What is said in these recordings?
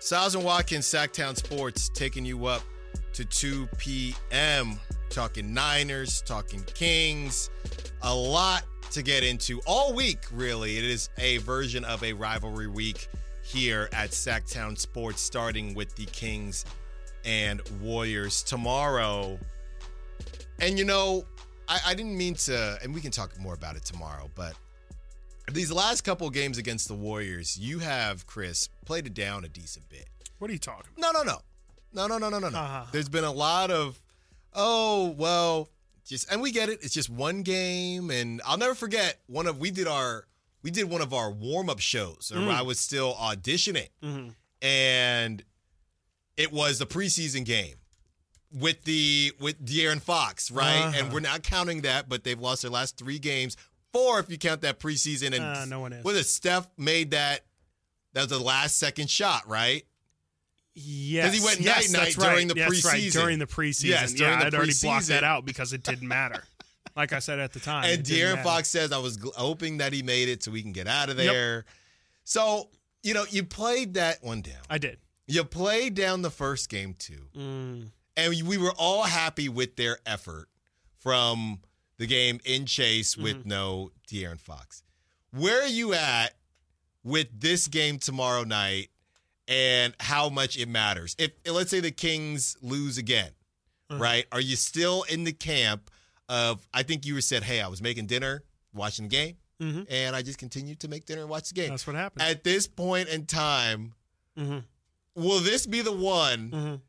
Stiles and Watkins, Sactown Sports, taking you up to 2 p.m. Talking Niners, talking Kings, a lot to get into all week, really. It is a version of a rivalry week here at Sactown Sports, starting with the Kings and Warriors tomorrow. And you know, I, I didn't mean to, and we can talk more about it tomorrow, but these last couple games against the Warriors, you have, Chris, played it down a decent bit. What are you talking No, about? no, no. No, no, no, no, no, no. Uh-huh. There's been a lot of, oh, well, just, and we get it. It's just one game. And I'll never forget one of, we did our, we did one of our warm up shows Mm. I was still auditioning. Mm-hmm. And it was the preseason game with the, with De'Aaron Fox, right? Uh-huh. And we're not counting that, but they've lost their last three games. Four if you count that preseason. And Uh, no one is. Was it Steph made that? That was the last second shot, right? Yes, he went yes, night-night that's right. during the That's right, preseason. during the preseason. Yes, during yeah, the I'd already blocked that out because it didn't matter. like I said at the time, And De'Aaron. Fox says, I was hoping that he made it so we can get out of there. So, you know, you played that one down. I did. You played down the first game too. Mm. And we were all happy with their effort from the game in Chase with Mm-hmm. no De'Aaron Fox. Where are you at with this game tomorrow night and how much it matters? If let's say the Kings lose again, Uh-huh. right? Are you still in the camp of I think you were said, "Hey, I was making dinner, watching the game, Mhm. and I just continued to make dinner and watch the game." That's what happened. At this point in time, Mhm. will this be the one Mhm.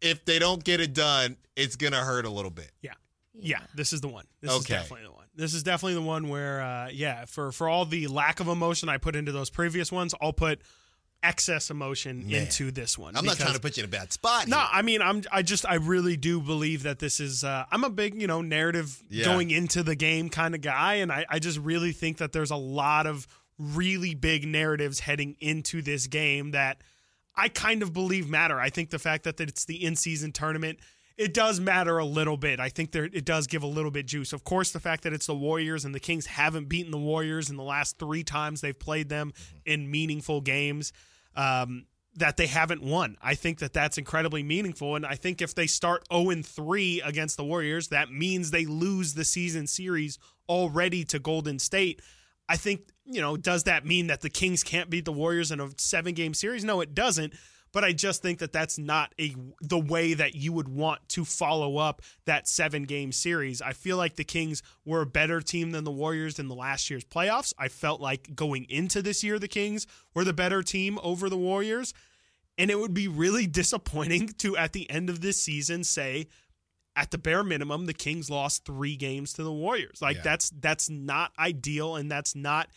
if they don't get it done, it's gonna hurt a little bit. Yeah. Yeah, this is the one. This is definitely the one. This is definitely the one where, uh, yeah, for for all the lack of emotion I put into those previous ones, I'll put excess emotion Man. into this one. I'm not trying to put you in a bad spot. No. I mean, I'm. I just, I really do believe that this is. Uh, I'm a big, you know, narrative Yeah. going into the game kind of guy, and I, I just really think that there's a lot of really big narratives heading into this game that I kind of believe matter. I think the fact that, that it's the in-season tournament. It does matter a little bit. I think there it does give a little bit juice. Of course, the fact that it's the Warriors and the Kings haven't beaten the Warriors in the last three times they've played them in meaningful games. Um, that they haven't won. I think that that's incredibly meaningful. And I think if they start 0 3 against the Warriors, that means they lose the season series already to Golden State. I think, you know, does that mean that the Kings can't beat the Warriors in a seven game series? No, it doesn't. But I just think that that's not a the way that you would want to follow up that seven game series. I feel like the Kings were a better team than the Warriors in the last year's playoffs. I felt like going into this year, the Kings were the better team over the Warriors. And it would be really disappointing to, at the end of this season, say, at the bare minimum, the Kings lost three games to the Warriors. Like Yeah. that's that's not ideal, and that's not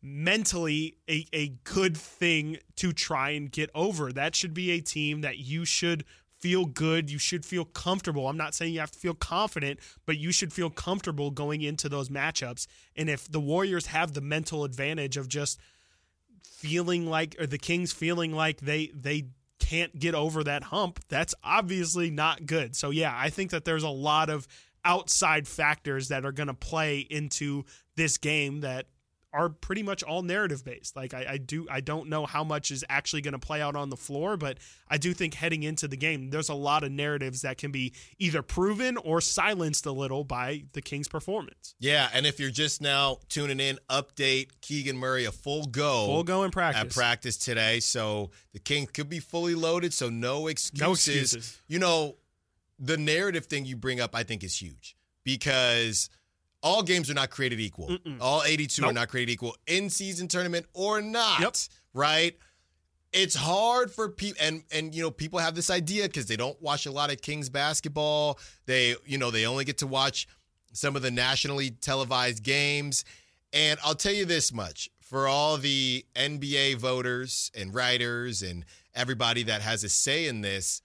mentally a, a good thing to try and get over. That should be a team that you should feel good. You should feel comfortable. I'm not saying you have to feel confident, but you should feel comfortable going into those matchups. And if the Warriors have the mental advantage of just feeling like or the Kings feeling like they they can't get over that hump, that's obviously not good. So yeah, I think that there's a lot of outside factors that are going to play into this game that are pretty much all narrative based. Like I, I do, I don't know how much is actually going to play out on the floor, but I do think heading into the game, there's a lot of narratives that can be either proven or silenced a little by the Kings' performance. Yeah, and if you're just now tuning in, update Keegan Murray a full go. Full go in practice. At practice today. So the Kings could be fully loaded, so no excuses. No excuses. You know, the narrative thing you bring up, I think, is huge because all games are not created equal. All 82 are not created equal in season tournament or not. Yep. Right? It's hard for people and and you know people have this idea because they don't watch a lot of Kings basketball. They you know they only get to watch some of the nationally televised games. And I'll tell you this much for all the NBA voters and writers and everybody that has a say in this,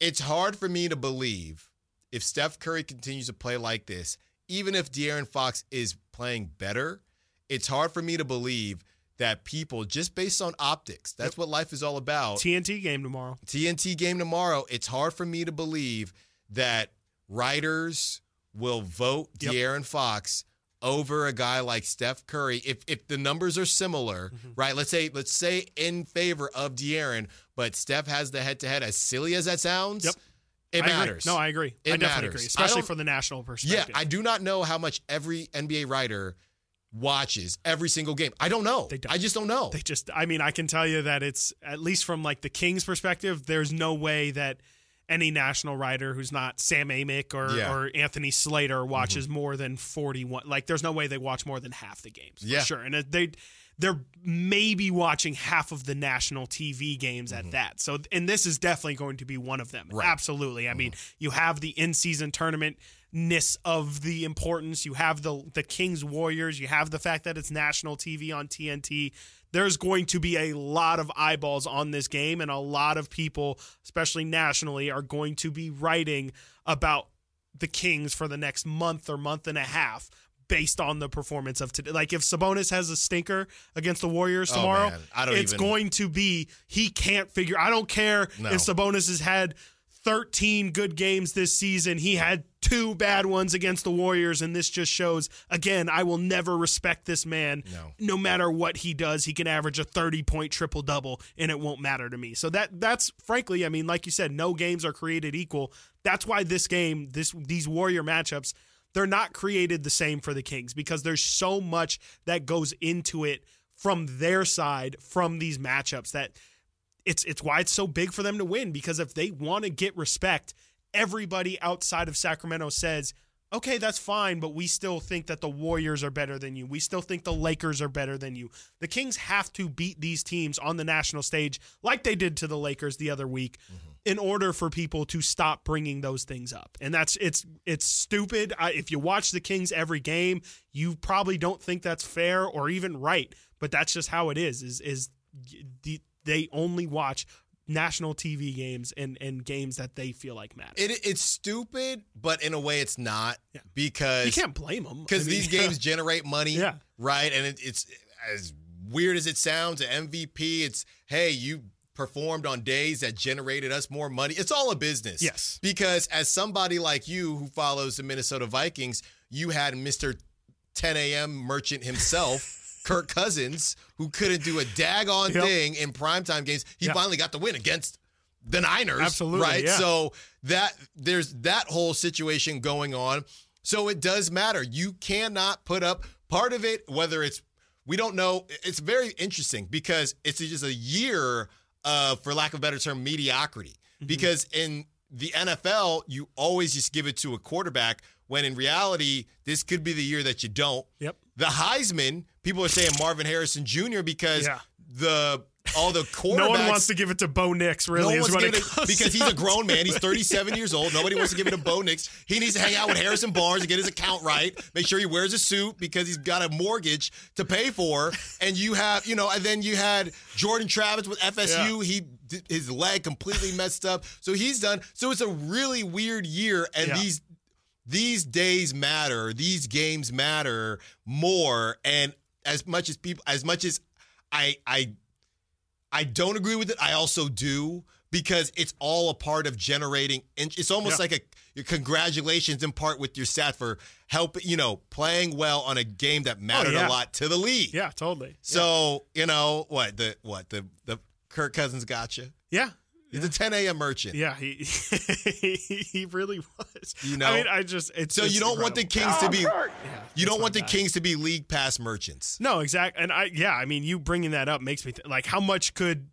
it's hard for me to believe if Steph Curry continues to play like this, even if De'Aaron Fox is playing better, it's hard for me to believe that people, just based on optics, that's what life is all about. TNT game tomorrow. TNT game tomorrow, it's hard for me to believe that writers will vote Yep. De'Aaron Fox over a guy like Steph Curry, if if the numbers are similar, Mm-hmm. right? Let's say let's say in favor of De'Aaron, but Steph has the head to head. As silly as that sounds, Yep. It I agree. No, I agree. It I definitely matters. agree, especially for the national perspective. Yeah. I do not know how much every NBA writer watches every single game. I don't know. They don't. I just don't know. They just, I mean, I can tell you that it's at least from like the Kings' perspective, there's no way that any national writer who's not Sam Amick or, Yeah. Mm-hmm. or Anthony Slater watches more than 41. Like, there's no way they watch more than half the games. For Yeah. sure. And they, they're maybe watching half of the national TV games at that. So, and this is definitely going to be one of them. Mm-hmm. Right. Mm-hmm. Absolutely. I mean, you have the in season tournament ness of the importance. You have the the Kings Warriors. You have the fact that it's national TV on TNT. There's going to be a lot of eyeballs on this game, and a lot of people, especially nationally, are going to be writing about the Kings for the next month or month and a half based on the performance of today. Like if Sabonis has a stinker against the Warriors Oh, tomorrow, don't it's even- going to be he can't figure. I don't care No. if Sabonis has had 13 good games this season. He had two bad ones against the Warriors, and this just shows again, I will never respect this man. No. matter what he does, he can average a 30 point triple double, and it won't matter to me. So that that's frankly, I mean, like you said, no games are created equal. That's why this game, this these Warrior matchups, they're not created the same for the Kings because there's so much that goes into it from their side from these matchups that it's it's why it's so big for them to win because if they want to get respect, everybody outside of Sacramento says, "Okay, that's fine, but we still think that the Warriors are better than you. We still think the Lakers are better than you." The Kings have to beat these teams on the national stage like they did to the Lakers the other week mm-hmm. In order for people to stop bringing those things up. And that's it's it's stupid. I, if you watch the Kings every game, you probably don't think that's fair or even right, but that's just how it is. Is is the, they only watch national TV games and and games that they feel like matter. It, it's stupid, but in a way, it's not Yeah. because you can't blame them because these games generate money, Yeah. right? And it, it's as weird as it sounds. An MVP, it's hey, you performed on days that generated us more money. It's all a business, Yes. Because as somebody like you who follows the Minnesota Vikings, you had Mister 10 a.m. merchant himself. Kirk Cousins, who couldn't do a daggone Yep. thing in primetime games, he Yeah. finally got the win against the Niners. Absolutely, Right. yeah. So that there's that whole situation going on. So it does matter. You cannot put up part of it, whether it's we don't know. It's very interesting because it's just a year of, for lack of a better term, mediocrity. Mm-hmm. Because in the NFL, you always just give it to a quarterback when in reality, this could be the year that you don't. Yep. The Heisman, people are saying Marvin Harrison Jr. because Yeah. the all the quarterbacks. No one wants to give it to Bo Nix, really, No is what it it because he's a grown man. He's 37 years old. Nobody wants to give it to Bo Nix. He needs to hang out with Harrison Barnes and get his account right. Make sure he wears a suit because he's got a mortgage to pay for. And you have, you know, and then you had Jordan Travis with FSU. He his leg completely messed up, so he's done. So it's a really weird year, and Yeah. these these days matter. These games matter more. And as much as people, as much as I I I don't agree with it. I also do because it's all a part of generating. It's almost Yeah. like a your congratulations in part with your stat for help. You know, playing well on a game that oh, mattered Oh, yeah. a lot to the league. Yeah, totally. So you know what the what the the Kirk Cousins got you. Yeah. He's a 10 a.m. merchant. Yeah, he he really was. You know? I mean, I just it's So it's you don't want the incredible. Kings to be. Yeah, You don't want the bad. Kings to be league pass merchants. No, exactly. And I, yeah, I mean, you bringing that up makes me th- like, how much could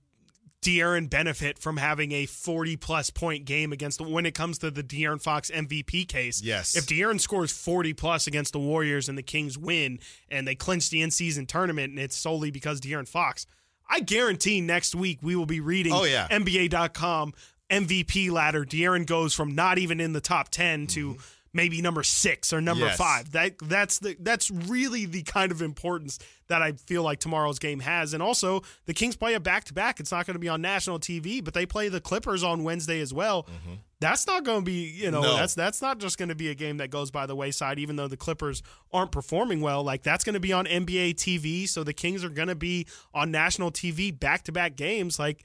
De'Aaron benefit from having a 40 plus point game against the, when it comes to the De'Aaron Fox MVP case? Yes. If De'Aaron scores 40 plus against the Warriors and the Kings win and they clinch the in season tournament and it's solely because De'Aaron Fox, I guarantee next week we will be reading Oh, yeah. NBA.com MVP ladder. De'Aaron goes from not even in the top 10 to maybe number six or number Mm-hmm. Yes. five. That that's the that's really the kind of importance that I feel like tomorrow's game has. And also, the Kings play a back to back. It's not going to be on national TV, but they play the Clippers on Wednesday as well. That's not going to be, you know. No. that's that's not just going to be a game that goes by the wayside. Even though the Clippers aren't performing well, like that's going to be on NBA TV. So the Kings are going to be on national TV back to back games. Like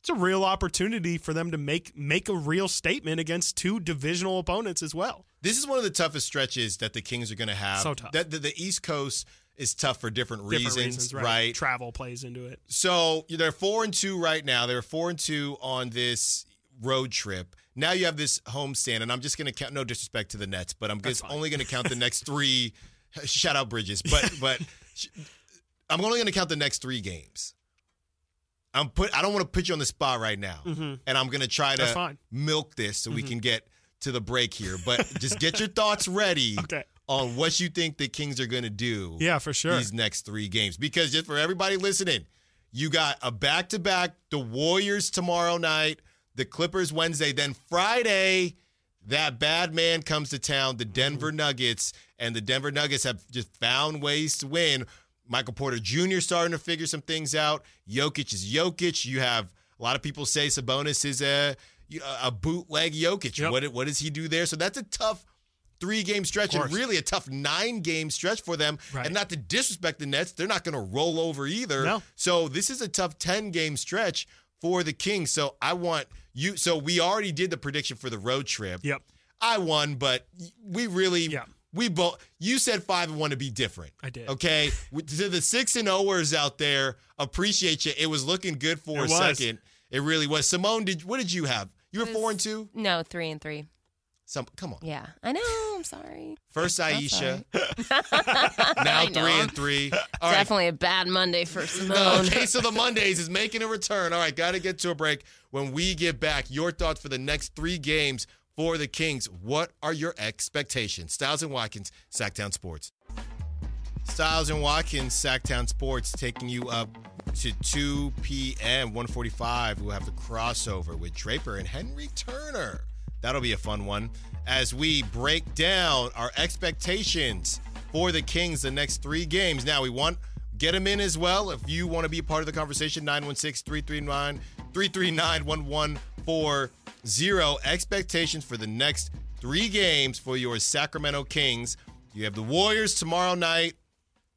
it's a real opportunity for them to make make a real statement against two divisional opponents as well. This is one of the toughest stretches that the Kings are going to have. So tough. That the, the East Coast is tough for different, Different reasons, reasons, right? right? Travel plays into it. So they're four and two right now. They're four and two on this road trip. Now you have this homestand, and I'm just going to count. No disrespect to the Nets, but I'm just only going to count the next three. Shout out Bridges, but but I'm only going to count the next three games. I'm put. I don't want to put you on the spot right now, Mhm. and I'm going to try to milk this so we Mhm. can get to the break here. But just get your thoughts ready Okay. on what you think the Kings are going to do Yeah, for sure. these next three games. Because just for everybody listening, you got a back to back, the Warriors tomorrow night, the Clippers Wednesday, then Friday, that bad man comes to town, the Denver mm-hmm. Nuggets, and the Denver Nuggets have just found ways to win. Michael Porter Jr. starting to figure some things out. Jokic is Jokic. You have a lot of people say Sabonis is a a bootleg Jokic. Yep. What what does he do there? So that's a tough three game stretch and really a tough nine game stretch for them. Right. And not to disrespect the Nets, they're not going to roll over either. No. So this is a tough 10 game stretch for the Kings. So I want you. So we already did the prediction for the road trip. Yep. I won, but we really, Yeah. we both, you said five and one to be different. I did. Okay. To the six and Oers out there, appreciate you. It was looking good for It a was. second. It really was. Simone, did what did you have? You were It four and two? No, three and three. Some come on. Yeah, I know. I'm sorry. First Aisha, now three and three. All right. Definitely a bad Monday for Simone. Okay, so the Mondays is making a return. All right, got to get to a break. When we get back, your thoughts for the next three games for the Kings. What are your expectations? Stiles and Watkins, Sactown Sports. Stiles and Watkins, Sactown Sports, taking you up to 2 p.m. 145. We'll have the crossover with Draper and Henry Turner. That'll be a fun one as we break down our expectations for the Kings the next three games. Now we want get them in as well. If you want to be part of the conversation, 916-339 339 1140. Expectations for the next three games for your Sacramento Kings. You have the Warriors tomorrow night,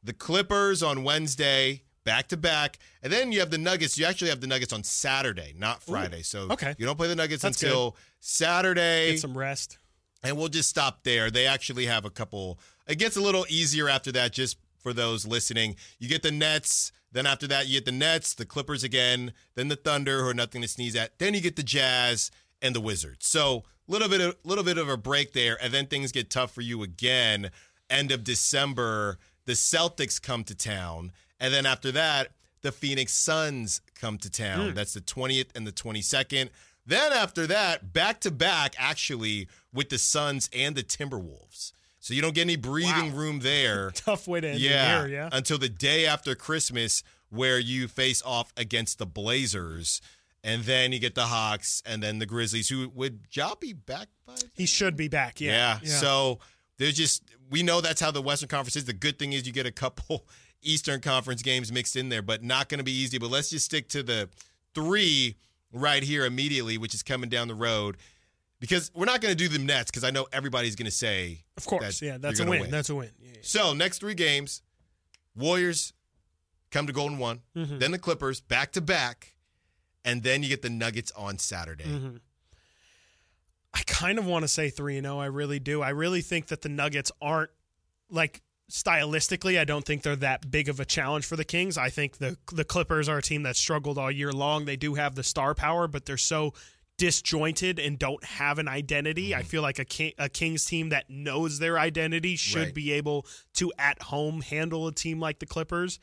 the Clippers on Wednesday, back to back, and then you have the Nuggets. You actually have the Nuggets on Saturday, not Friday. So okay. you don't play the Nuggets That's until Saturday Get some rest. and we'll just stop there. They actually have a couple. It gets a little easier after that, just for those listening. You get the Nets. Then after that, you get the Nets, the Clippers again, then the Thunder, who are nothing to sneeze at. Then you get the Jazz and the Wizards. So little bit, of, little bit of a break there, and then things get tough for you again. End of December, the Celtics come to town, and then after that, the Phoenix Suns come to town. Hmm. That's the 20th and the 22nd. Then after that, back to back, actually, with the Suns and the Timberwolves. So you don't get any breathing Wow. room there. Tough way to end yeah, the year, yeah. Until the day after Christmas, where you face off against the Blazers. And then you get the Hawks and then the Grizzlies, who would Ja be back by He should be back. Yeah. yeah. So there's just we know that's how the Western Conference is. The good thing is you get a couple Eastern Conference games mixed in there, but not going to be easy. But let's just stick to the three right here immediately, which is coming down the road. Because we're not going to do the Nets, because I know everybody's going to say. of course. that Yeah. That's a gonna win. That's a win. Yeah, yeah. So next three games, Warriors come to Golden One, Mhm. then the Clippers back to back, and then you get the Nuggets on Saturday. Mhm. I kind of want to say 3 and 0. I really do. I really think that the Nuggets aren't like stylistically, I don't think they're that big of a challenge for the Kings. I think the the Clippers are a team that struggled all year long. They do have the star power, but they're so disjointed and don't have an identity. Mm-hmm. I feel like a King, a Kings team that knows their identity should Right. be able to at home handle a team like the Clippers.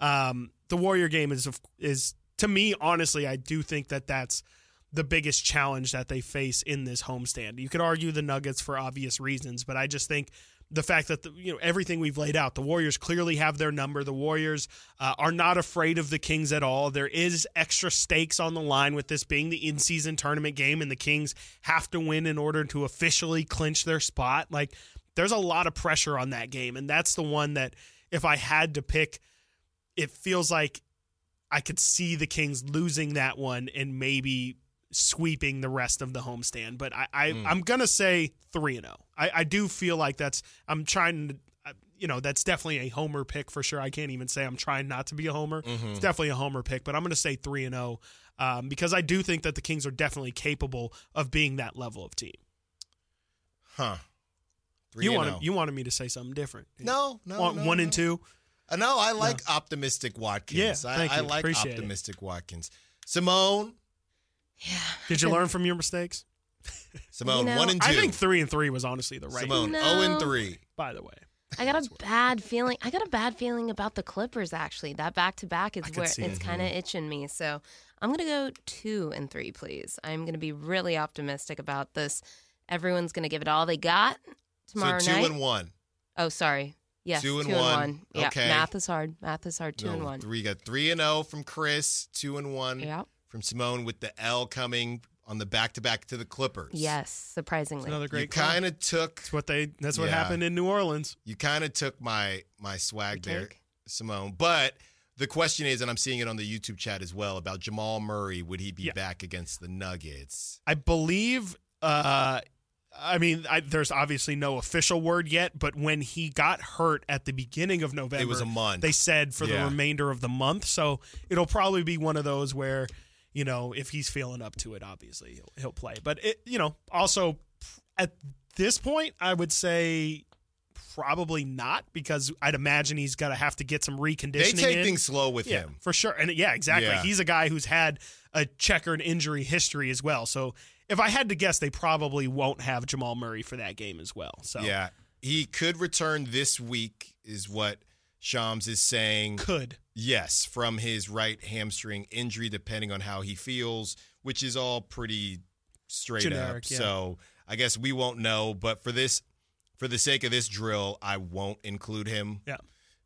Um, the Warrior game is is to me honestly, I do think that that's the biggest challenge that they face in this homestand. You could argue the Nuggets for obvious reasons, but I just think the fact that the, you know everything we've laid out, the Warriors clearly have their number. The Warriors uh, are not afraid of the Kings at all. There is extra stakes on the line with this being the in-season tournament game, and the Kings have to win in order to officially clinch their spot. Like there's a lot of pressure on that game, and that's the one that if I had to pick, it feels like I could see the Kings losing that one and maybe sweeping the rest of the homestand. But I, I Mm. I'm gonna say three and zero. I, I do feel like that's I'm trying to. uh, You know that's definitely a homer pick for sure. I can't even say I'm trying not to be a homer. Mhm. It's definitely a homer pick, but I'm going to say three and zero. um, because I do think that the Kings are definitely capable of being that level of team. Huh. You wanted oh. you wanted me to say something different. No, no, Want no, one no. and two. Uh, no, I like optimistic Watkins. Yeah, I, I like Appreciate it. optimistic Watkins. Simone, Yeah. Did you learn from your mistakes? Simone, You know, one and two. I think three and three was honestly the right. Simone, No. zero and three. By the way, I got a bad feeling. I got a bad feeling about the Clippers. Actually, that back to back is where it's it. kind of itching me. So I'm gonna go two and three, please. I'm gonna be really optimistic about this. Everyone's gonna give it all they got tomorrow so two night. and one. oh, sorry. Yes, Two and two one. and one. Yeah, Okay. math is hard. Math is hard. Two no, and one. Three got three and zero from Chris. Two and one Yeah. From Simone with the L coming on the back to back to the Clippers. Yes, it's surprisingly. another great. call. kind of took That's what they. That's what Yeah. happened in New Orleans. you kind of took my my swag Your there, take? Simone. But the question is, and I'm seeing it on the YouTube chat as well about Jamal Murray. Would he be Yeah. back against the Nuggets? I believe. Uh, I mean, I, there's obviously no official word yet, but when he got hurt at the beginning of November, It was a month. They said for the remainder of the month, so it'll probably be one of those where, you know, if he's feeling up to it, obviously he'll, he'll play. But it, you know, also at this point, I would say probably not because I'd imagine he's got to have to get some reconditioning. they take in. things slow with Yeah, him. for sure. And yeah, exactly. Yeah. He's a guy who's had a checkered injury history as well. So if I had to guess, they probably won't have Jamal Murray for that game as well. So Yeah, he could return this week, is what Shams is saying. could. Yes, from his right hamstring injury, depending on how he feels, which is all pretty straight Generic, up. yeah. So I guess we won't know. But for this, for the sake of this drill, I won't include him. Yeah.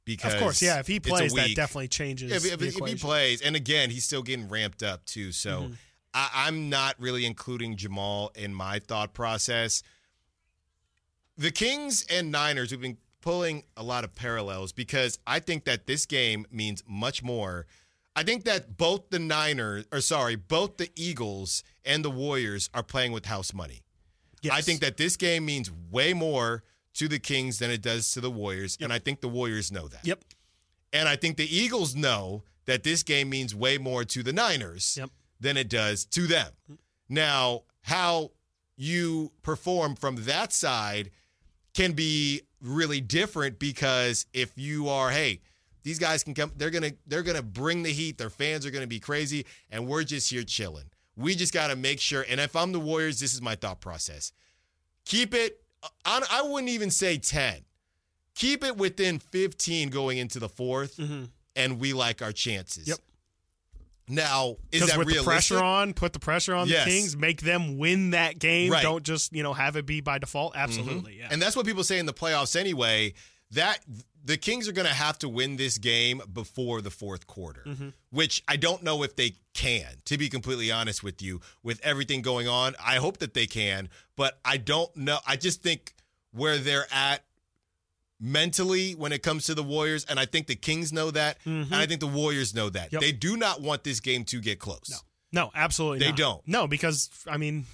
because Of course, yeah. If he plays, that definitely changes. If, if, if he plays, and again, he's still getting ramped up too. So Mhm. I, I'm not really including Jamal in my thought process. The Kings and Niners, we've been pulling a lot of parallels because I think that this game means much more. I think that both the Niners, or sorry, both the Eagles and the Warriors are playing with house money. Yes. I think that this game means way more to the Kings than it does to the Warriors, and I think the Warriors know that. Yep. And I think the Eagles know that this game means way more to the Niners Yep. than it does to them. Mm. Now, how you perform from that side can be really different because if you are, hey, these guys can come, they're gonna they're gonna bring the heat. Their fans are gonna be crazy, and we're just here chilling. We just gotta make sure. And if I'm the Warriors, this is my thought process: keep it. I, I wouldn't even say ten. Keep it within 15 going into the 4th Mhm. and we like our chances. Yep. Now, is Because that with realistic? the pressure on, put the pressure on Yes. the Kings, make them win that game. Right. Mm-hmm. Don't just you know have it be by default. Absolutely, yeah. And that's what people say in the playoffs anyway. That the Kings are going to have to win this game before the fourth quarter, Mm-hmm. which I don't know if they can. To be completely honest with you, with everything going on, I hope that they can, but I don't know. I just think where they're at mentally when it comes to the Warriors, and I think the Kings know that, and I think the Warriors know that. Mm-hmm. Yep. They do not want this game to get close. No. No, absolutely They not. don't. No, because I mean,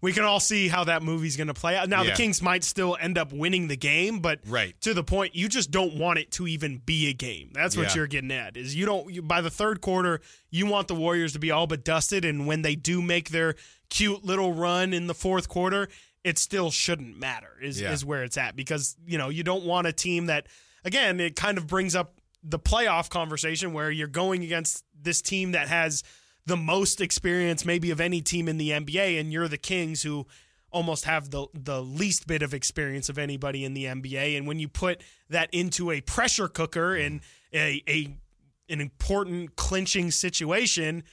we can all see how that movie's going to play out. Now Yeah. the Kings might still end up winning the game, but Right. to the point you just don't want it to even be a game. That's what Yeah. you're getting at. Is you don't you, by the third quarter you want the Warriors to be all but dusted, and when they do make their cute little run in the fourth quarter, it still shouldn't matter. Is Yeah. is where it's at because you know you don't want a team that again it kind of brings up the playoff conversation where you're going against this team that has the most experience maybe of any team in the NBA and you're the Kings who almost have the the least bit of experience of anybody in the NBA and when you put that into a pressure cooker and a, a an important clinching situation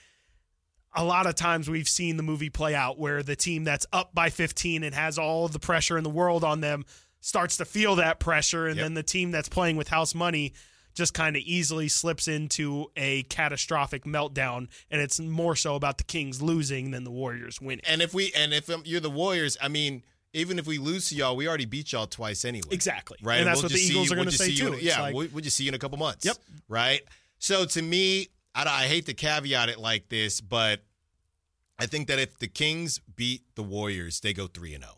a lot of times we've seen the movie play out where the team that's up by 15 and has all of the pressure in the world on them starts to feel that pressure and Yep. then the team that's playing with house money just kind of easily slips into a catastrophic meltdown and it's more so about the Kings losing than the Warriors winning. And if we and if um, you're the Warriors, I mean, even if we lose to y'all, we already beat y'all twice anyway. Exactly. Right. And that's We'll what the Eagles you- are going we'll to say too. in- yeah, like- we'll, we'll just see you in a couple months. Yep. Right. So to me, I, I hate to caveat it like this, but I think that if the Kings beat the Warriors, they go three and zero.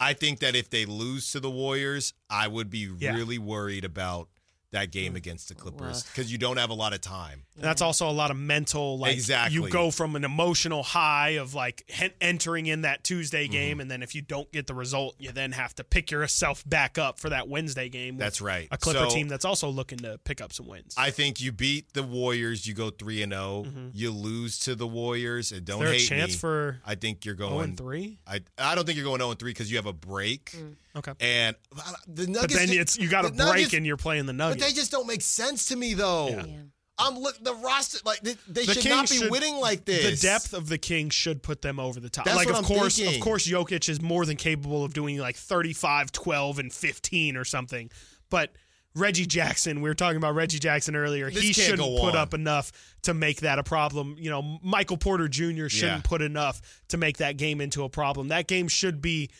I think that if they lose to the Warriors, I would be Yeah. really worried about that game against the Clippers because you don't have a lot of time. And that's also a lot of mental like Exactly. you go from an emotional high of like he- entering in that Tuesday Mm-hmm. game and then if you don't get the result you then have to pick yourself back up for that Wednesday game That's right. a Clipper So- team that's also looking to pick up some wins I think you beat the Warriors, you go three and 0 You lose to the Warriors, and don't Mm-hmm. is there a chance me. for I think you're 0 going and 3 I I don't think you're going 0 and 3 because you have a break. okay And uh, the Nuggets but then it's you got a break Nuggets- and you're playing the But they just don't make sense to me though. Yeah. Yeah. I'm look the roster like they, they The should Kings not be should- winning like this. The depth of the Kings should put them over the top. That's like what of I'm course, thinking. of course Jokic is more than capable of doing like 35, 12 and 15 or something. But Reggie Jackson, we were talking about Reggie Jackson earlier. This he shouldn't put up enough to make that a problem. You know, Michael Porter Jr. shouldn't Yeah. put enough to make that game into a problem. That game should be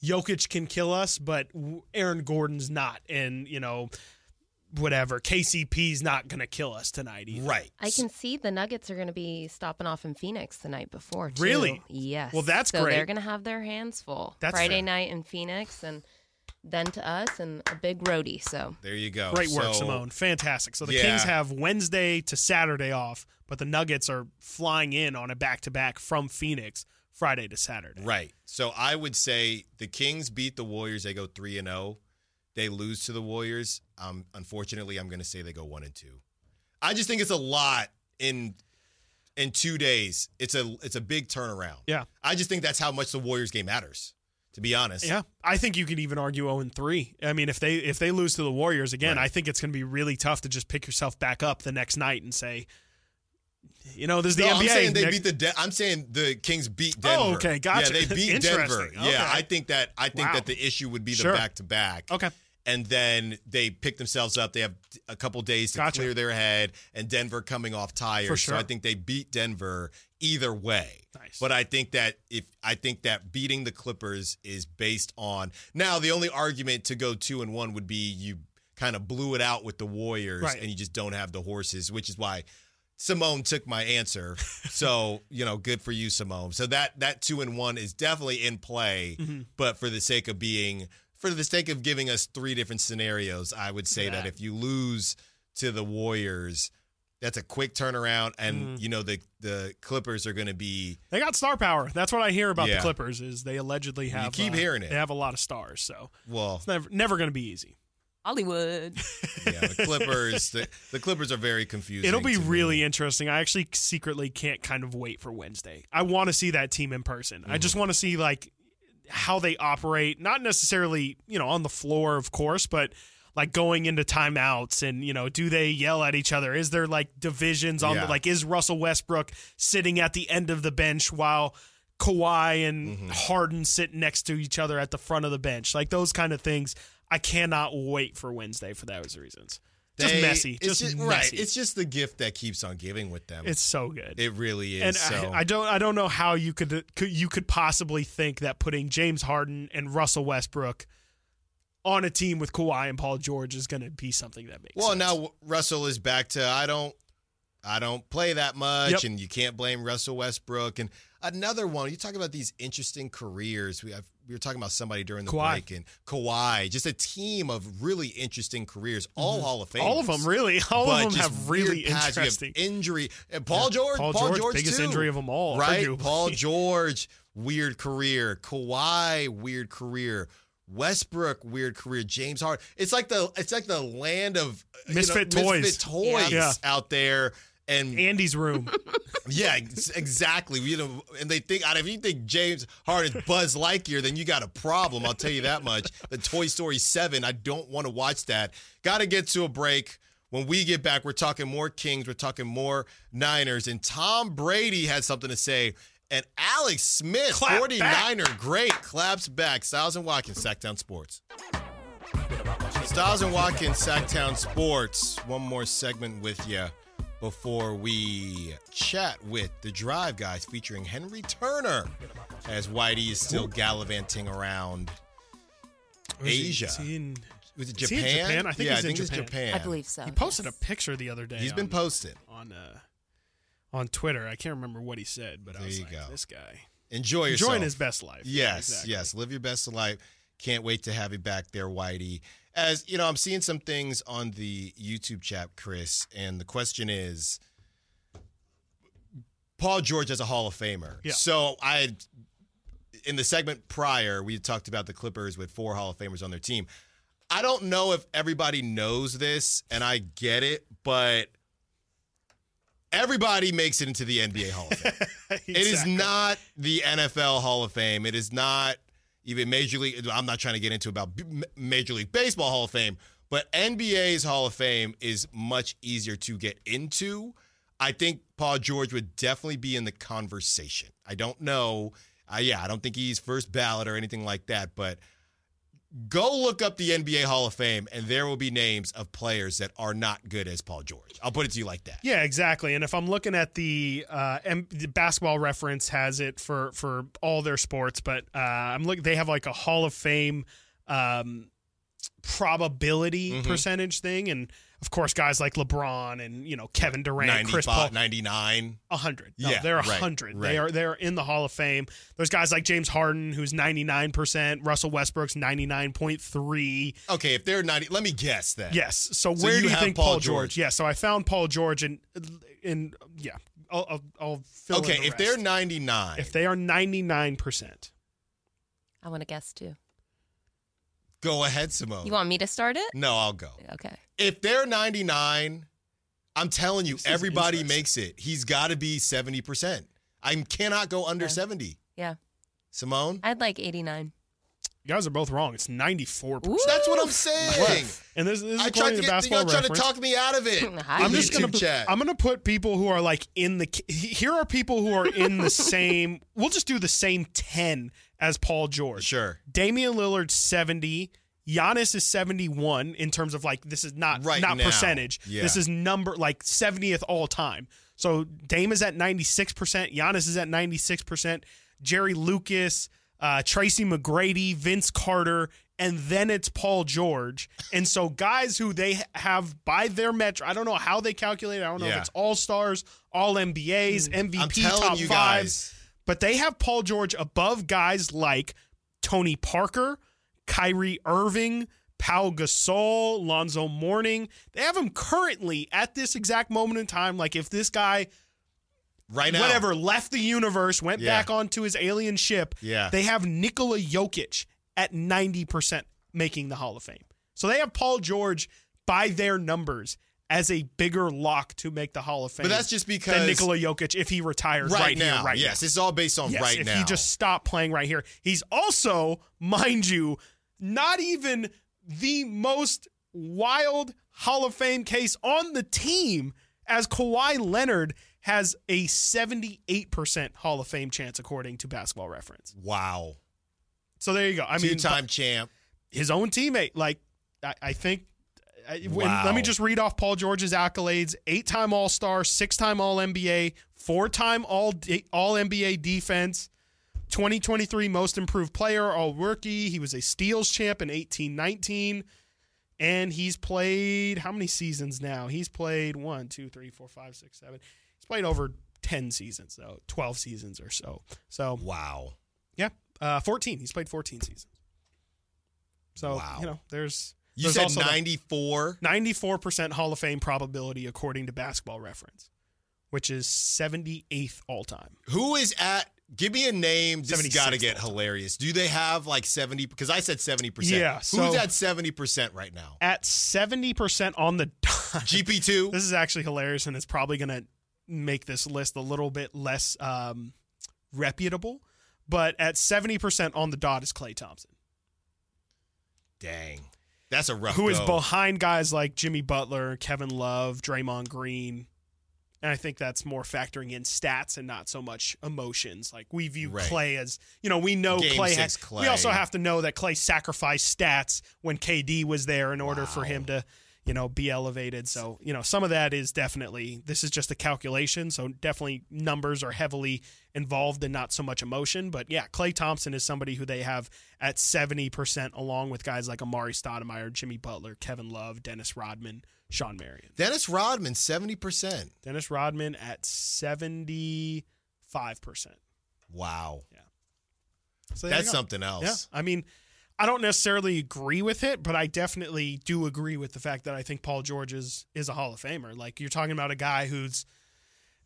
Jokic can kill us, but Aaron Gordon's not and, you know, whatever. KCP's not going to kill us tonight either. right. I can see the Nuggets are going to be stopping off in Phoenix the night before. Too. Really? Yes. Well, that's so great. They're going to have their hands full. That's Friday fair. night in Phoenix, and then to us, and a big roadie. So There you go. Great work, So, Simone. Fantastic. So the Yeah. Kings have Wednesday to Saturday off, but the Nuggets are flying in on a back to back from Phoenix Friday to Saturday. Right. So I would say the Kings beat the Warriors. They go three and zero. They lose to the Warriors. Um, unfortunately, I'm going to say they go one and two. I just think it's a lot in in two days. It's a it's a big turnaround. Yeah. I just think that's how much the Warriors game matters. To be honest. Yeah, I think you could even argue 0 and 3. I mean, if they if they lose to the Warriors again, Right. I think it's going to be really tough to just pick yourself back up the next night and say, you know, this is the No, NBA. I'm saying they Next- beat the. De- I'm saying the Kings beat oh, Denver. Oh, okay, gotcha. Yeah, they beat Denver. Interesting. Yeah, I think that. I think Wow. that the issue would be the back to back. okay. and then they pick themselves up. They have a couple days to Gotcha. clear their head, and Denver coming off tires. For So. I think they beat Denver either way. Nice. But I think that if I think that beating the Clippers is based on now the only argument to go two and one would be you kind of blew it out with the Warriors Right. and you just don't have the horses, which is why Simone took my answer. so, you know, good for you, Simone. So that that two and one is definitely in play, Mm-hmm. but for the sake of being for the sake of giving us three different scenarios, I would say that if you lose to the Warriors, that's a quick turnaround, and Mm-hmm. you know the the Clippers are going to be They got star power. That's what I hear about Yeah. the Clippers is they allegedly have keep uh, hearing it. They have a lot of stars, so well, it's never never going to be easy. Hollywood. yeah, the Clippers. the, the Clippers are very confusing. It'll be to me. really interesting. I actually secretly can't kind of wait for Wednesday. I want to see that team in person. I Mm-hmm. just want to see like how they operate, not necessarily, you know, on the floor, of course, but like going into timeouts and, you know, do they yell at each other? Is there like divisions on Yeah. the like is Russell Westbrook sitting at the end of the bench while Kawhi and Mm-hmm. Harden sit next to each other at the front of the bench? Like those kind of things. I cannot wait for Wednesday for those reasons. Just They- messy. It's Just, right. It's just the gift that keeps on giving with them. It's so good. it really is. and so I, I don't I don't know how you could, could you could possibly think that putting James Harden and Russell Westbrook on a team with Kawhi and Paul George is going to be something that makes Well, sense. now Russell is back to I don't I don't play that much Yep. and you can't blame Russell Westbrook and another one you talk about these interesting careers we have we were talking about somebody during the Kawhi. break and Kawhi just a team of really interesting careers all Hall of Fame Mm-hmm. all of them really all but of them have really weird paths. You have interesting injury and Paul George Paul Paul George, George biggest too, injury of them all, right arguably. Paul George weird career Kawhi weird career Westbrook weird career James Harden it's like the it's like the land of you know, Misfit toys. misfit toys Yeah. out there and Andy's room. Yeah exactly. You know and they think if you think James Harden's Buzz Lightyear then you got a problem I'll tell you that much. The Toy Story 7 I don't want to watch that. Got to get to a break. When we get back we're talking more Kings we're talking more Niners and Tom Brady has something to say. And Alex Smith Clap 49er great claps back. Stiles and Watkins Sactown Sports. Stiles and Watkins, Sactown Sports. One more segment with you before we chat with the Drive Guys featuring Henry Turner as Whitey is still gallivanting around Asia. is he in- Was it Is he in Japan? Japan? I think yeah, he's I in think it's Japan. Japan. I believe so. he posted yes. a picture the other day He's been posted. on uh on Twitter I can't remember what he said but I There was you like go. this guy Enjoy yourself. enjoying his best life Yeah, Yes, exactly. yes. Live your best life. Can't wait to have you back there, Whitey. As you know, I'm seeing some things on the YouTube chat, Chris, and the question is Paul George as a Hall of Famer. Yeah. So I in the segment prior, we talked about the Clippers with four Hall of Famers on their team. I don't know if everybody knows this, and I get it, but everybody makes it into the NBA Hall of Fame. It is not the NFL Hall of Fame. It is not even Major League. I'm not trying to get into about Major League Baseball Hall of Fame, but NBA's Hall of Fame is much easier to get into. I think Paul George would definitely be in the conversation. I don't know. Uh, yeah, I don't think he's first ballot or anything like that, but go look up the NBA Hall of Fame, and there will be names of players that are not good as Paul George. I'll put it to you like that. Yeah, exactly. And if I'm looking at the, uh, M- the basketball reference has it for for all their sports, but uh, I'm looking. They have like a Hall of Fame um, probability Mhm. percentage thing, and of course, guys like LeBron and you know Kevin Durant, Chris Paul, 95, 99. hundred. No, Yeah, they're a right, hundred. right. They are they're in the Hall of Fame. There's guys like James Harden who's 99 percent. Russell Westbrook's 99.3. Okay, if they're 90, let me guess that. Yes. So, So where you do you have think Paul Paul, George. George? Yeah. So I found Paul George and and yeah, I'll I'll, I'll fill in Okay, the if they're 99, if they are 99 percent. I want to guess too. Go ahead, Simone. You want me to start it? no, I'll go. Okay. If they're 99, I'm telling you, everybody makes it. He's got to be 70%. I cannot go under Okay. 70. Yeah. Simone? I'd like 89. You guys are both wrong. It's 94 percent. Ooh. That's what I'm saying. And this, this is I tried according to to get, basketball y'all trying to reference. talk me out of it. Hi. I'm just gonna chat. I'm gonna put people who are like in the here are people who are in the same we'll just do the same 10 as Paul George. Sure. Damian Lillard 70. Giannis is 71 in terms of like this is not Right not now. percentage. Yeah. This is number like 70th all time. So Dame is at 96%, Giannis is at 96%, Jerry Lucas, uh, Tracy McGrady, Vince Carter, and then it's Paul George. And so guys who they have by their metric, I don't know how they calculate. it. I don't know Yeah. if it's all stars, all NBAs, MVP I'm telling top you fives. guys. But they have Paul George above guys like Tony Parker, Kyrie Irving, Pau Gasol, Lonzo Mourning. They have him currently at this exact moment in time. Like if this guy, Right now. whatever, left the universe, went Yeah. back onto his alien ship, Yeah. they have Nikola Jokic at 90% making the Hall of Fame. So they have Paul George by their numbers as a bigger lock to make the Hall of Fame. But that's just than because Nikola Jokic if he retires right, right, now. here, right now. yes, it's all based on Yes, right if now. he just stopped playing right here. He's also, mind you, not even the most wild Hall of Fame case on the team, as Kawhi Leonard has a 78% Hall of Fame chance, according to basketball reference. wow. So there you go. I mean, Two-time champ. his own teammate. Like, I, I think. Wow. let me just read off Paul George's accolades: eight-time All Star, six-time All NBA, four-time All All NBA defense, 2023 Most Improved Player, All Rookie. He was a steals champ in 18-19, and he's played how many seasons now? He's played one, two, three, four, five, six, seven. He's played over 10 seasons, though, 12 seasons or so. So Wow. yeah, uh, 14. He's played 14 seasons. So Wow. you know, there's You there's said also 94. 94% Hall of Fame probability according to Basketball Reference, which is 78th all time. Who is at? Give me a name. This has got to get hilarious. Do they have like 70? Because I said 70%. Yeah, Who's at 70% right now? At 70% on the dot. GP2? This is actually hilarious, and it's probably going to make this list a little bit less um, reputable. But at 70% on the dot is Klay Thompson, Dang. That's a rough who is behind guys like Jimmy Butler, Kevin Love, Draymond Green. And I think that's more factoring in stats and not so much emotions. Like we view Right. Klay as, you know, we know Klay, had- Klay. We also have to know that Klay sacrificed stats when KD was there in order for him to, you know, be elevated. So, you know, some of that is definitely this is just a calculation. So definitely numbers are heavily involved and not so much emotion. But yeah, Klay Thompson is somebody who they have at 70% along with guys like Amar'e Stoudemire, Jimmy Butler, Kevin Love, Dennis Rodman, Shawn Marion. Dennis Rodman, 70%. Dennis Rodman at 75%. Wow. Yeah. So That's something else. Yeah. I mean, I don't necessarily agree with it, but I definitely do agree with the fact that I think Paul George is is a Hall of Famer. Like you're talking about a guy who's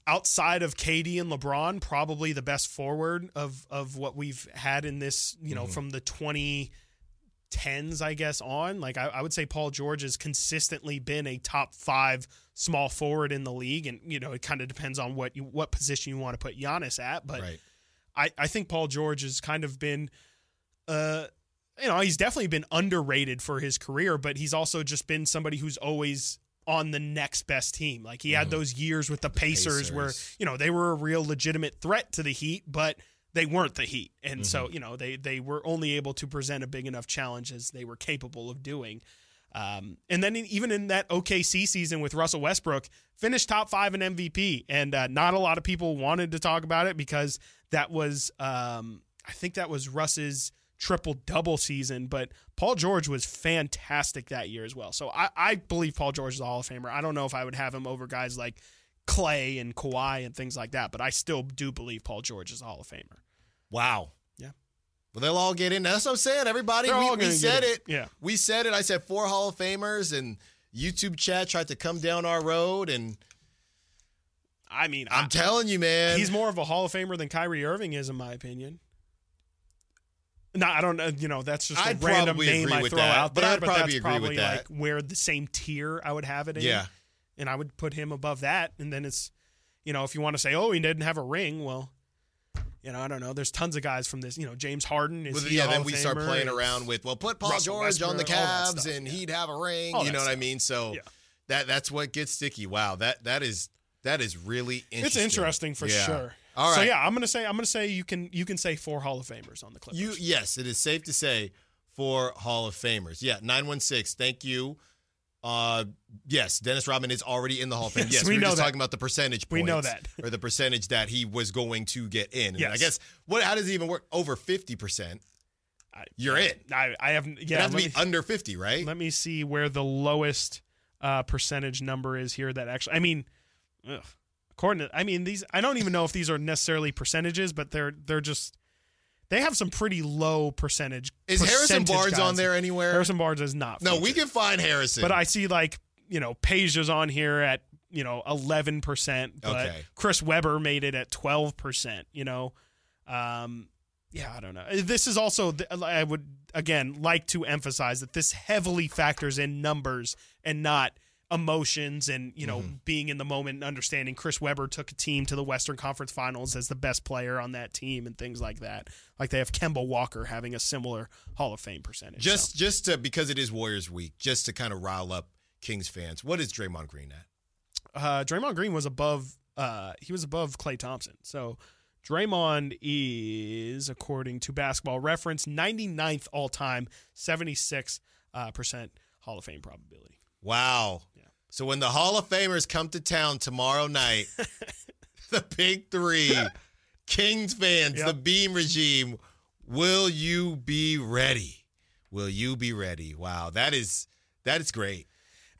outside of KD and LeBron, probably the best forward of of what we've had in this, you know, from the 2010s, I guess, on. Like I, I would say Paul George has consistently been a top five small forward in the league. And, you know, it kind of depends on what you what position you want to put Giannis at. But Right. I, I think Paul George has kind of been uh you know, he's definitely been underrated for his career, but he's also just been somebody who's always on the next best team. Like he had those years with the Pacers, where, you know, they were a real legitimate threat to the Heat, but they weren't the Heat. And so, you know, they they were only able to present a big enough challenge as they were capable of doing. Um, and then in, even in that OKC season with Russell Westbrook, finished top five in MVP, and uh, not a lot of people wanted to talk about it because that was, um, I think that was Russ's triple double season. But Paul George was fantastic that year as well. So I, I believe Paul George is a Hall of Famer. I don't know if I would have him over guys like Klay and Kawhi and things like that, but I still do believe Paul George is a Hall of Famer. Wow. Yeah. Well, they'll all get in. That's what I'm saying. Everybody, They're we, said in. it. Yeah. We said it. I said four Hall of Famers, and YouTube chat tried to come down our road, and I mean, I'm I- telling you, man. He's more of a Hall of Famer than Kyrie Irving is, in my opinion. No, I don't know. You know, that's just a I'd random probably name agree I with throw that, out but there. I'd but probably that's agree with probably that. like where the same tier I would have it in. yeah. and I would put him above that. And then it's, you know, if you want to say, oh, he didn't have a ring, well, you know, I don't know. There's tons of guys from this. You know, James Harden is Well, yeah, then we start playing around with, well, put Paul Russell George on the Westbrook, Cavs, stuff, and yeah. he'd have a ring. All you know what I mean? So Yeah. that that's what gets sticky. Wow, that that is that is really interesting. It's interesting for Yeah. sure. All right. So yeah, I'm gonna say I'm gonna say you can you can say four Hall of Famers on the Clippers. You yes, it is safe to say four Hall of Famers. Yeah, nine one six. Thank you. Uh, yes, Dennis Rodman is already in the Hall of Fame. Yes, Yes, we we, were know just that. talking about the percentage. We know that. or the percentage that he was going to get in. And Yes. I guess what? How does it even work? Over fifty percent. You're in. I, I have yeah. have to be me- under fifty, right? Let me see where the lowest uh, percentage number is here. That actually, I mean, ugh, according to, I mean these. I don't even know if these are necessarily percentages, but they're they're just they have some pretty low percentage. Is Harrison Barnes on there anywhere? Harrison Barnes is not. no, we can find Harrison. But I see like you know Page is on here at you know eleven percent, but Okay. Chris Webber made it at twelve percent. You know, um, yeah, I don't know. This is also I would again like to emphasize that this heavily factors in numbers and not emotions and you know Mm-hmm. being in the moment and understanding Chris Webber took a team to the Western Conference Finals as the best player on that team and things like that. Like they have Kemba Walker having a similar Hall of Fame percentage. so. just just to because it is Warriors week, just to kind of rile up Kings fans. What is Draymond Green at? uh, Draymond Green was above. Uh, he was above Klay Thompson. So Draymond is, according to Basketball Reference, 99th all time, 76 uh, percent Hall of Fame probability. Wow. So when the Hall of Famers come to town tomorrow night, the big three, Kings fans, Yep. the Beam regime, will you be ready? Will you be ready? Wow, that is that is great.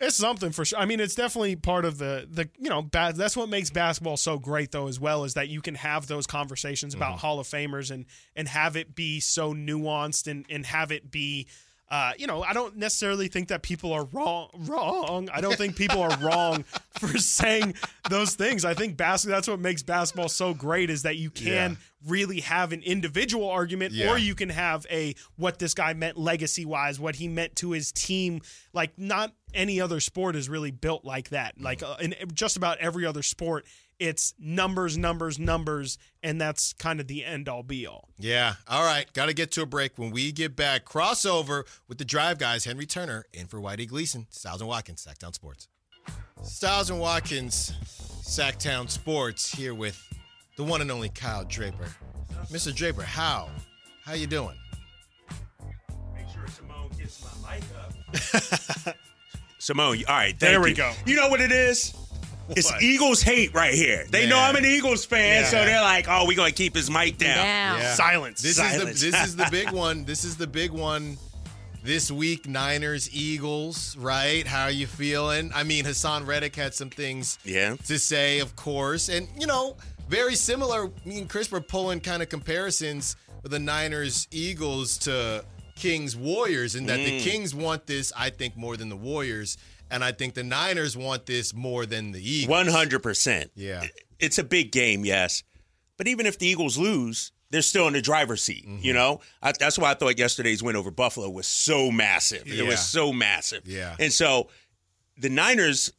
It's something for sure. I mean, it's definitely part of the the you know ba- that's what makes basketball so great though as well is that you can have those conversations about mm-hmm. Hall of Famers and and have it be so nuanced and and have it be. Uh, you know, I don't necessarily think that people are wrong. Wrong. I don't think people are wrong for saying those things. I think basketball. That's what makes basketball so great is that you can Yeah. really have an individual argument, Yeah. or you can have a what this guy meant legacy wise, what he meant to his team. Like not any other sport is really built like that. Like uh, in just about every other sport, it's numbers, numbers, numbers, and that's kind of the end all be all. Yeah. All right. Got to get to a break. When we get back, crossover with the Drive Guys, Henry Turner in for Whitey Gleason, Stiles and Watkins, Sactown Sports. Stiles and Watkins, Sactown Sports, here with the one and only Kyle Draper. Mr. Draper, how? How you doing? Make sure Simone gets my mic up. Simone, all right. thank There we you. go. You know what it is? It's What? Eagles hate right here. They know I'm an Eagles fan, so they're like, "Oh, we're gonna keep his mic down." Now. Yeah. Silence. This Silence. is the this is the big one. This is the big one this week. Niners, Eagles, right? How are you feeling? I mean, Haason Reddick had some things Yeah. to say, of course, and you know, very similar. Me and Chris were pulling kind of comparisons with the Niners, Eagles to Kings Warriors, and that Mm. the Kings want this, I think, more than the Warriors, and I think the Niners want this more than the Eagles. One hundred percent. Yeah. It's a big game, yes, but even if the Eagles lose, they're still in the driver's seat. Mm-hmm. You know, I, that's why I thought yesterday's win over Buffalo was so massive. It was so massive. Yeah. and so the Niners.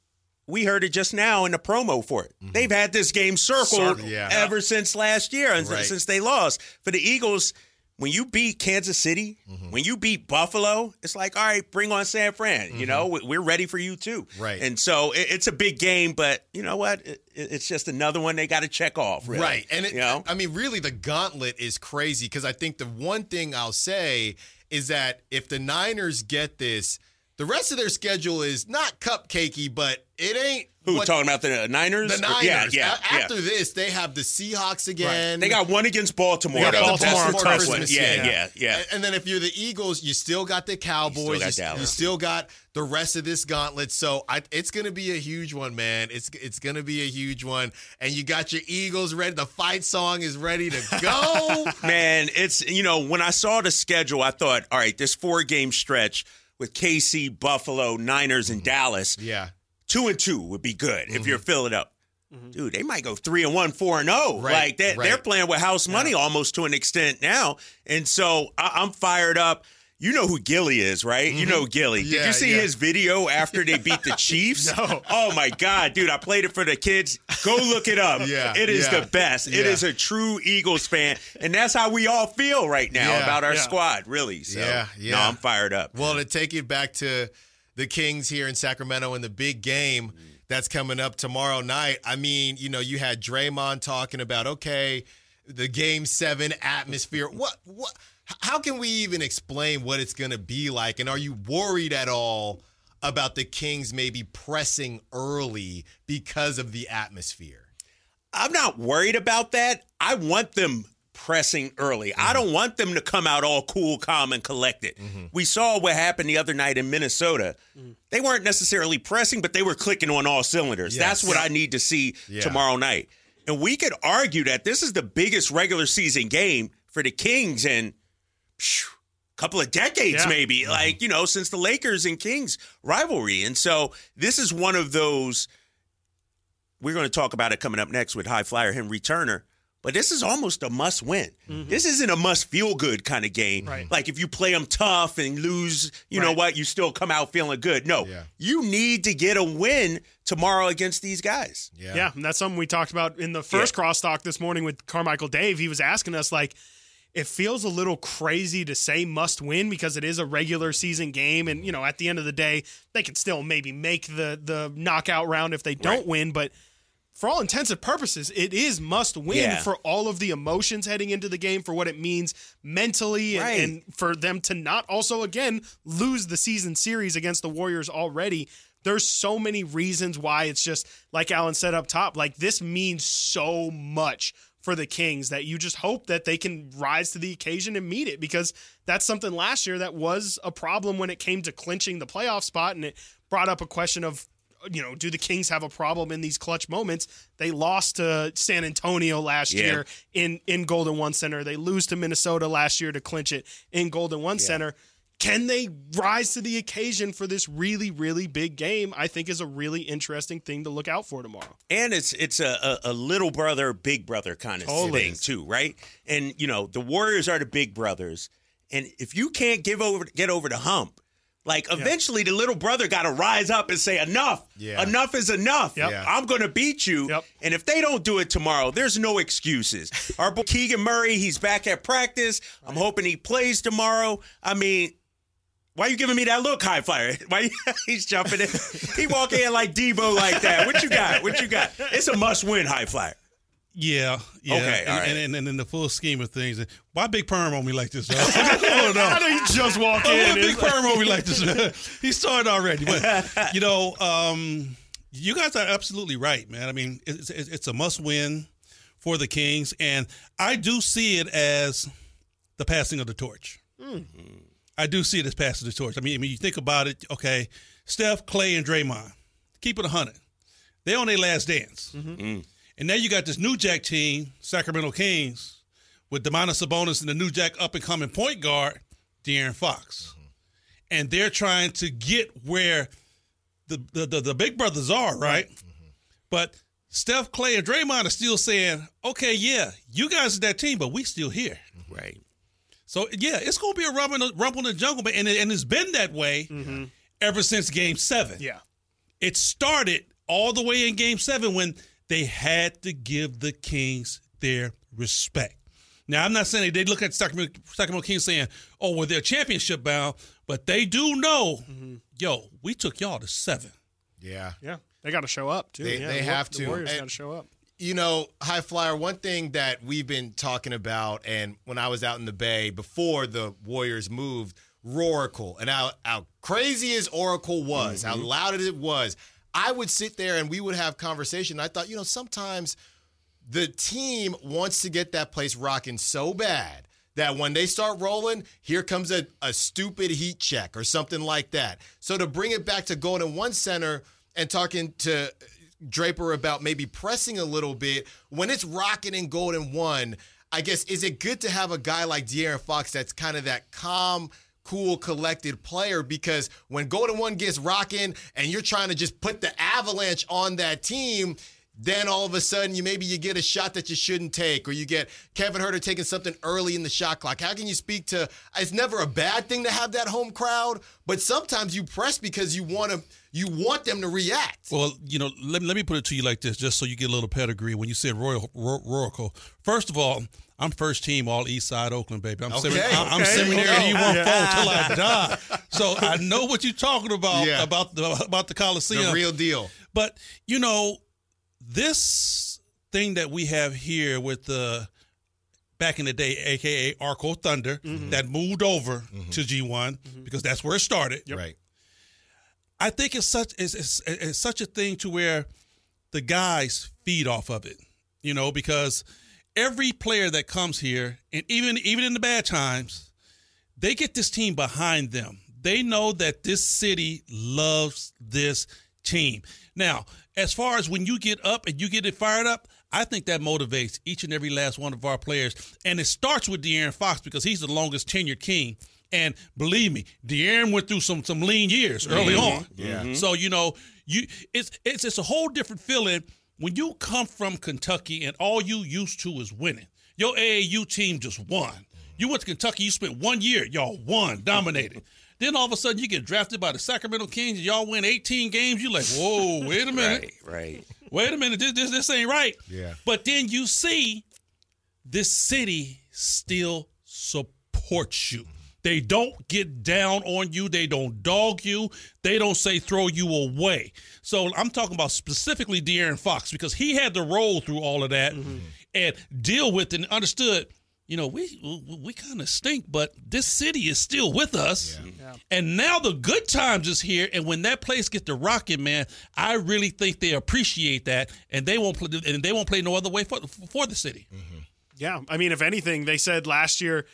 We heard it just now in the promo for it. They've had this game circled Mm-hmm. yeah. ever since last year and Right. since they lost. For the Eagles, when you beat Kansas City, Mm-hmm. when you beat Buffalo, it's like, all right, bring on San Fran. You know, we- we're ready for you too. Mm-hmm. Right. And so it, it's a big game, but you know what? It- it's just another one they got to check off. Really. Right. And it, you know, I mean, really, the gauntlet is crazy because I think the one thing I'll say is that if the Niners get this, the rest of their schedule is not cupcakey, but it ain't. Who what- talking about the Niners? The Niners. Yeah, yeah, A- yeah. After this, they have the Seahawks again. They got one against Baltimore. They got though. Baltimore That's on tough Christmas, one. Yeah, yeah. yeah, yeah. And- And then if you're the Eagles, you still got the Cowboys. got you, you still got the rest of this gauntlet. So I, it's going to be a huge one, man. It's it's going to be a huge one. And you got your Eagles ready. The fight song is ready to go. Man, it's you know when I saw the schedule, I thought, all right, this four game stretch with KC, Buffalo, Niners, and mm-hmm. Dallas, yeah. Two and two would be good if mm-hmm. you're filling up. Mm-hmm. Dude, they might go three and one, four and zero. Right, like they, they're playing with house money almost to an extent now, and so I, I'm fired up. You know who Gilly is, right? You know mm-hmm. Gilly. Did you see yeah. his video after they beat the Chiefs? No. Oh my God, dude! I played it for the kids. Go look it up. Yeah, it is yeah. the best. It Yeah. is a true Eagles fan, and that's how we all feel right now Yeah, about our yeah. squad. Really. So, Yeah, yeah. No, I'm fired up. Well, to take it back to the Kings here in Sacramento in the big game mm. that's coming up tomorrow night. I mean, you know, you had Draymond talking about okay, the game seven atmosphere. What what how can we even explain what it's gonna be like? And are you worried at all about the Kings maybe pressing early because of the atmosphere? I'm not worried about that. I want them pressing early. I mm-hmm. don't want them to come out all cool, calm, and collected. Mm-hmm. We saw what happened the other night in Minnesota. Mm. They weren't necessarily pressing, but they were clicking on all cylinders. Yes. That's what I need to see Yeah. tomorrow night. And we could argue that this is the biggest regular season game for the Kings in a couple of decades, Yeah. maybe. Mm-hmm. Like, you know, since the Lakers and Kings rivalry. And so this is one of those we're going to talk about it coming up next with high flyer Henry Turner. But this is almost a must win. Mm-hmm. This isn't a must feel good kind of game. Right. Like if you play them tough and lose, you know what, you still come out feeling good. No, Yeah. you need to get a win tomorrow against these guys. Yeah, and that's something we talked about in the first Yeah. crosstalk this morning with Carmichael Dave. He was asking us like, it feels a little crazy to say must win because it is a regular season game, and you know at the end of the day they can still maybe make the the knockout round if they don't Right. win, but. For all intents and purposes, it is must win Yeah. for all of the emotions heading into the game, for what it means mentally, and, and for them to not also again lose the season series against the Warriors already. There's so many reasons why it's just like Alan said up top. Like this means so much for the Kings that you just hope that they can rise to the occasion and meet it because that's something last year that was a problem when it came to clinching the playoff spot and it brought up a question of you know, do the Kings have a problem in these clutch moments? They lost to San Antonio last Yeah. year in in Golden One Center. They lose to Minnesota last year to clinch it in Golden One Center. Can they rise to the occasion for this really, really big game? I think is a really interesting thing to look out for tomorrow. And it's it's a, a, a little brother, big brother kind of Totally. thing too, right? And you know, the Warriors are the big brothers. And if you can't give over get over the hump, like eventually the little brother got to rise up and say enough. Yeah. Enough is enough. Yep. Yeah. I'm going to beat you. Yep. And if they don't do it tomorrow, there's no excuses. Our boy Keegan Murray, he's back at practice. I'm hoping he plays tomorrow. I mean, why are you giving me that look, high flyer? Why you- he's jumping in? He walk in like Debo like that. What you got? What you got? It's a must win, high flyer. Yeah, yeah. Okay, and, all right. and, and, and in the full scheme of things, why big perm on me like this? Huh? oh no. I know you just walk Oh, in. what big like- perm on me like this? he started already, but you know, um, you guys are absolutely right, man. I mean, it's, it's, it's a must-win for the Kings, and I do see it as the passing of the torch. Mm-hmm. I do see it as passing the torch. I mean, I mean, you think about it. Okay, Steph, Klay, and Draymond, keep it hundred. They on their last dance, mm-hmm. mm. And now you got this new Jack team, Sacramento Kings, with Domantas Sabonis and the new Jack up and coming point guard. De'Aaron Fox, mm-hmm. and they're trying to get where the the, the, the big brothers are, right? Mm-hmm. But Steph, Klay, and Draymond are still saying, "Okay, yeah, you guys are that team, but we still here." Mm-hmm. Right. So yeah, it's going to be a rumble, in the- rumble in the jungle, but and, it, and it's been that way ever since Game Seven. Yeah. It started all the way in Game Seven when they had to give the Kings their respect. Now, I'm not saying they look at Sacramento, Sacramento Kings saying, "Oh, well, they're championship bound," but they do know, mm-hmm. yo, we took y'all to seven. Yeah. Yeah. They got to show up, too. They- yeah, they the have the to. Warriors got to show up. You know, High Flyer, one thing that we've been talking about, and when I was out in the Bay before the Warriors moved, Roracle, and how, how crazy as Oracle was, how mm-hmm. loud it was, I would sit there and we would have conversation. I thought, you know, sometimes the team wants to get that place rocking so bad that when they start rolling, here comes a, a stupid heat check or something like that. So to bring it back to Golden One Center and talking to Draper about maybe pressing a little bit, when it's rocking in Golden One, I guess is it good to have a guy like De'Aaron Fox that's kind of that calm, cool, collected player? Because when Golden One gets rocking and you're trying to just put the avalanche on that team, then all of a sudden you maybe you get a shot that you shouldn't take or you get Kevin Huerter taking something early in the shot clock. How can you speak to it's never a bad thing to have that home crowd, but sometimes you press because you want to you want them to react. Well, you know, let, let me put it to you like this, just so you get a little pedigree. When you said Royal Ro- Roracle, first of all, I'm first team all East Side Oakland, baby. I'm, Okay, semin- I- I'm okay. seminary Okay. E1 four till I die. So I know what you're talking about Yeah. about the about the Coliseum. the real deal. But you know, this thing that we have here with the back in the day, aka Arco Thunder, mm-hmm. that moved over mm-hmm. to G1 mm-hmm. because that's where it started. Right. I think it's such it's, it's, it's such a thing to where the guys feed off of it, you know, because every player that comes here, and even even in the bad times, they get this team behind them. They know that this city loves this team. Now, as far as when you get up and you get it fired up, I think that motivates each and every last one of our players. And it starts with De'Aaron Fox because he's the longest tenured king. And believe me, De'Aaron went through some some lean years early on. Yeah. Mm-hmm. So you know, you it's it's it's a whole different feeling when you come from Kentucky and all you used to is winning. Your AAU team just won. You went to Kentucky, you spent one year, y'all won, dominated. then all of a sudden you get drafted by the Sacramento Kings and y'all win 18 games. You're like, whoa, wait a minute. Right. Right. Wait a minute, this, this this ain't right. Yeah. But then you see this city still supports you. They don't get down on you. They don't dog you. They don't say throw you away. So I'm talking about specifically De'Aaron Fox because he had to roll through all of that mm-hmm. and deal with it and understood. You know, we we kind of stink, but this city is still with us. And now the good times is here. And when that place gets to rocking, man, I really think they appreciate that, and they won't play, and they won't play no other way for for the city. Mm-hmm. Yeah, I mean, if anything, they said last year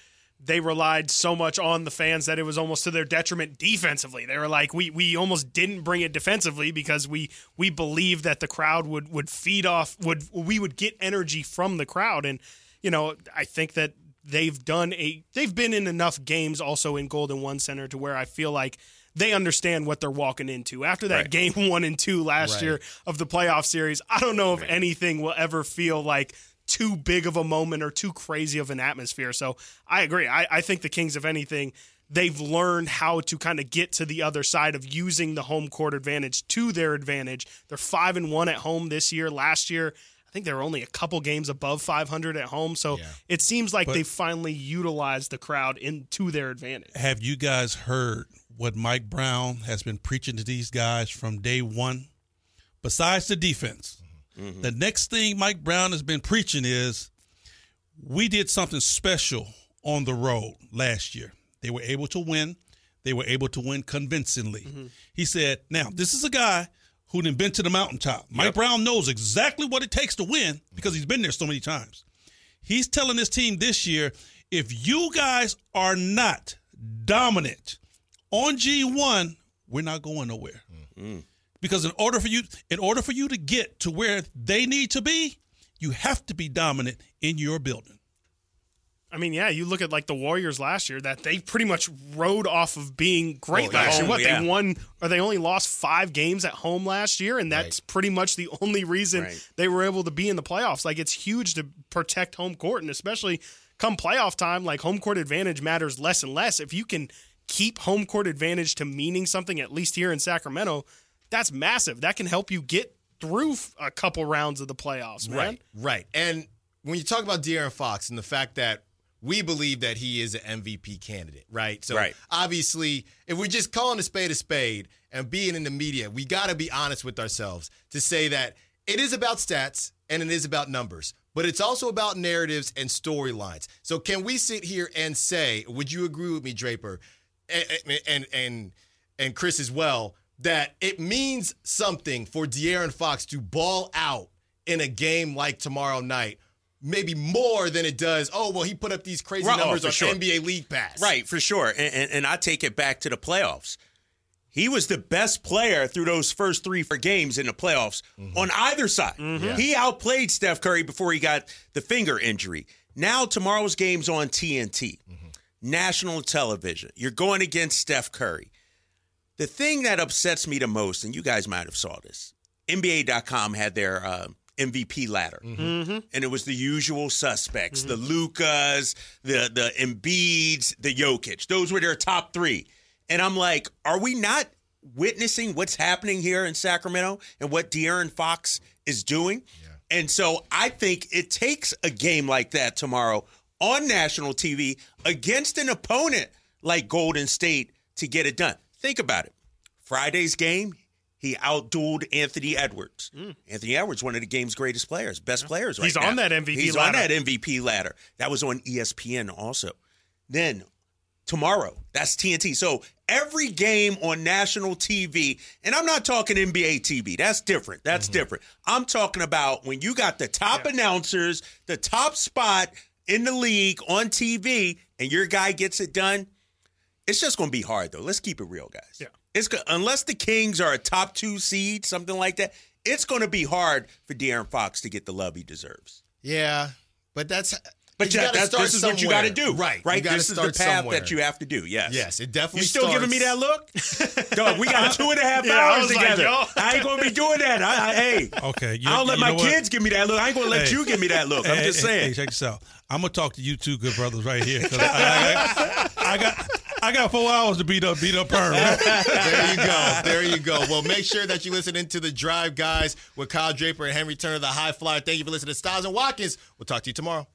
they relied so much on the fans that it was almost to their detriment defensively. They were like, we we almost didn't bring it defensively because we we believed that the crowd would would feed off would we would get energy from the crowd, and you know, I think that they've done a they've been in enough games also in Golden One Center to where I feel like. They understand what they're walking into. After that Right. game one and two last Right. year of the playoff series, I don't know if anything will ever feel like too big of a moment or too crazy of an atmosphere. So I agree. I, I think the Kings, if anything, they've learned how to kind of get to the other side of using the home court advantage to their advantage. They're five and one at home this year. Last year, I think they were only a couple games above 500 at home. So Yeah. it seems like But- they finally utilized the crowd into their advantage. Have you guys heard what Mike Brown has been preaching to these guys from day one? Besides the defense, the next thing Mike Brown has been preaching is we did something special on the road last year. They were able to win. They were able to win convincingly. Mm-hmm. He said, now, this is a guy who done been to the mountaintop. Mike Brown knows exactly what it takes to win because he's been there so many times. He's telling his team this year, if you guys are not dominant on G1, we're not going nowhere. Mm. Mm. Because in order for you in order for you to get to where they need to be, you have to be dominant in your building. I mean, yeah, you look at like the Warriors last year that they pretty much rode off of being great Oh, yeah. year. Home, What oh, yeah. they won or they only lost five games at home last year, and that's pretty much the only reason Right. they were able to be in the playoffs. Like it's huge to protect home court, and especially come playoff time, like home court advantage matters less and less. If you can keep home court advantage to meaning something, at least here in Sacramento, that's massive. That can help you get through a couple rounds of the playoffs, man. Right, right. And when you talk about De'Aaron Fox and the fact that we believe that he is an MVP candidate, right? So Right. obviously, if we're just calling a spade a spade and being in the media, we got to be honest with ourselves to say that it is about stats and it is about numbers, but it's also about narratives and storylines. So can we sit here and say, would you agree with me, Draper, and and and, and Chris as well, that it means something for De'Aaron Fox to ball out in a game like tomorrow night, maybe more than it does. Oh well, he put up these crazy Right, oh, numbers for on sure. NBA League Pass. Right, for sure. And, and, and I take it back to the playoffs. He was the best player through those first three four games in the playoffs mm-hmm. on either side. Mm-hmm. He outplayed Steph Curry before he got the finger injury. Now, tomorrow's game's on TNT, mm-hmm. national television. You're going against Steph Curry. The thing that upsets me the most, and you guys might have saw this, NBA.com had their uh, MVP ladder, mm-hmm. Mm-hmm. and it was the usual suspects: mm-hmm. the Lukas, the the Embiids, the Jokic. Those were their top three. And I'm like, are we not witnessing what's happening here in Sacramento and what De'Aaron Fox is doing? And so I think it takes a game like that tomorrow on national TV against an opponent like Golden State to get it done. Think about it. Friday's game, he outdueled Anthony Edwards. Hmm. Anthony Edwards, one of the game's greatest players, best players right He's now. on that MVP He's ladder. on that MVP ladder. That was on ESPN also. Then tomorrow, that's TNT. So every game on national TV, and I'm not talking NBA TV. That's different. That's mm-hmm. different. I'm talking about when you got the top announcers, the top spot in the league on TV, and your guy gets it done. It's just going to be hard, though. Let's keep it real, guys. Yeah. It's unless the Kings are a top two seed, something like that. It's going to be hard for De'Aaron Fox to get the love he deserves. Yeah, but that's. But you yeah, gotta start this is what you got to do, Right, Right. You gotta This is the path somewhere. that you have to do. Yes. Yes, it definitely. Is. You still giving me that look? Dog, we got two and a half Yeah, hours was like, together. yo. I ain't gonna be doing that. I, I, hey, Okay, you, I don't let you my kids give me that look. I ain't gonna let Hey. you give me that look. I'm Hey, just saying. Hey, check this out. I'm gonna talk to you two good brothers right here. 'cause I, I, I got I got four hours to beat up beat up her. there you go. There you go. Well, make sure that you listen into the Drive Guys with Kyle Draper and Henry Turner, the High Flyer. Thank you for listening to Stiles and Watkins. We'll talk to you tomorrow.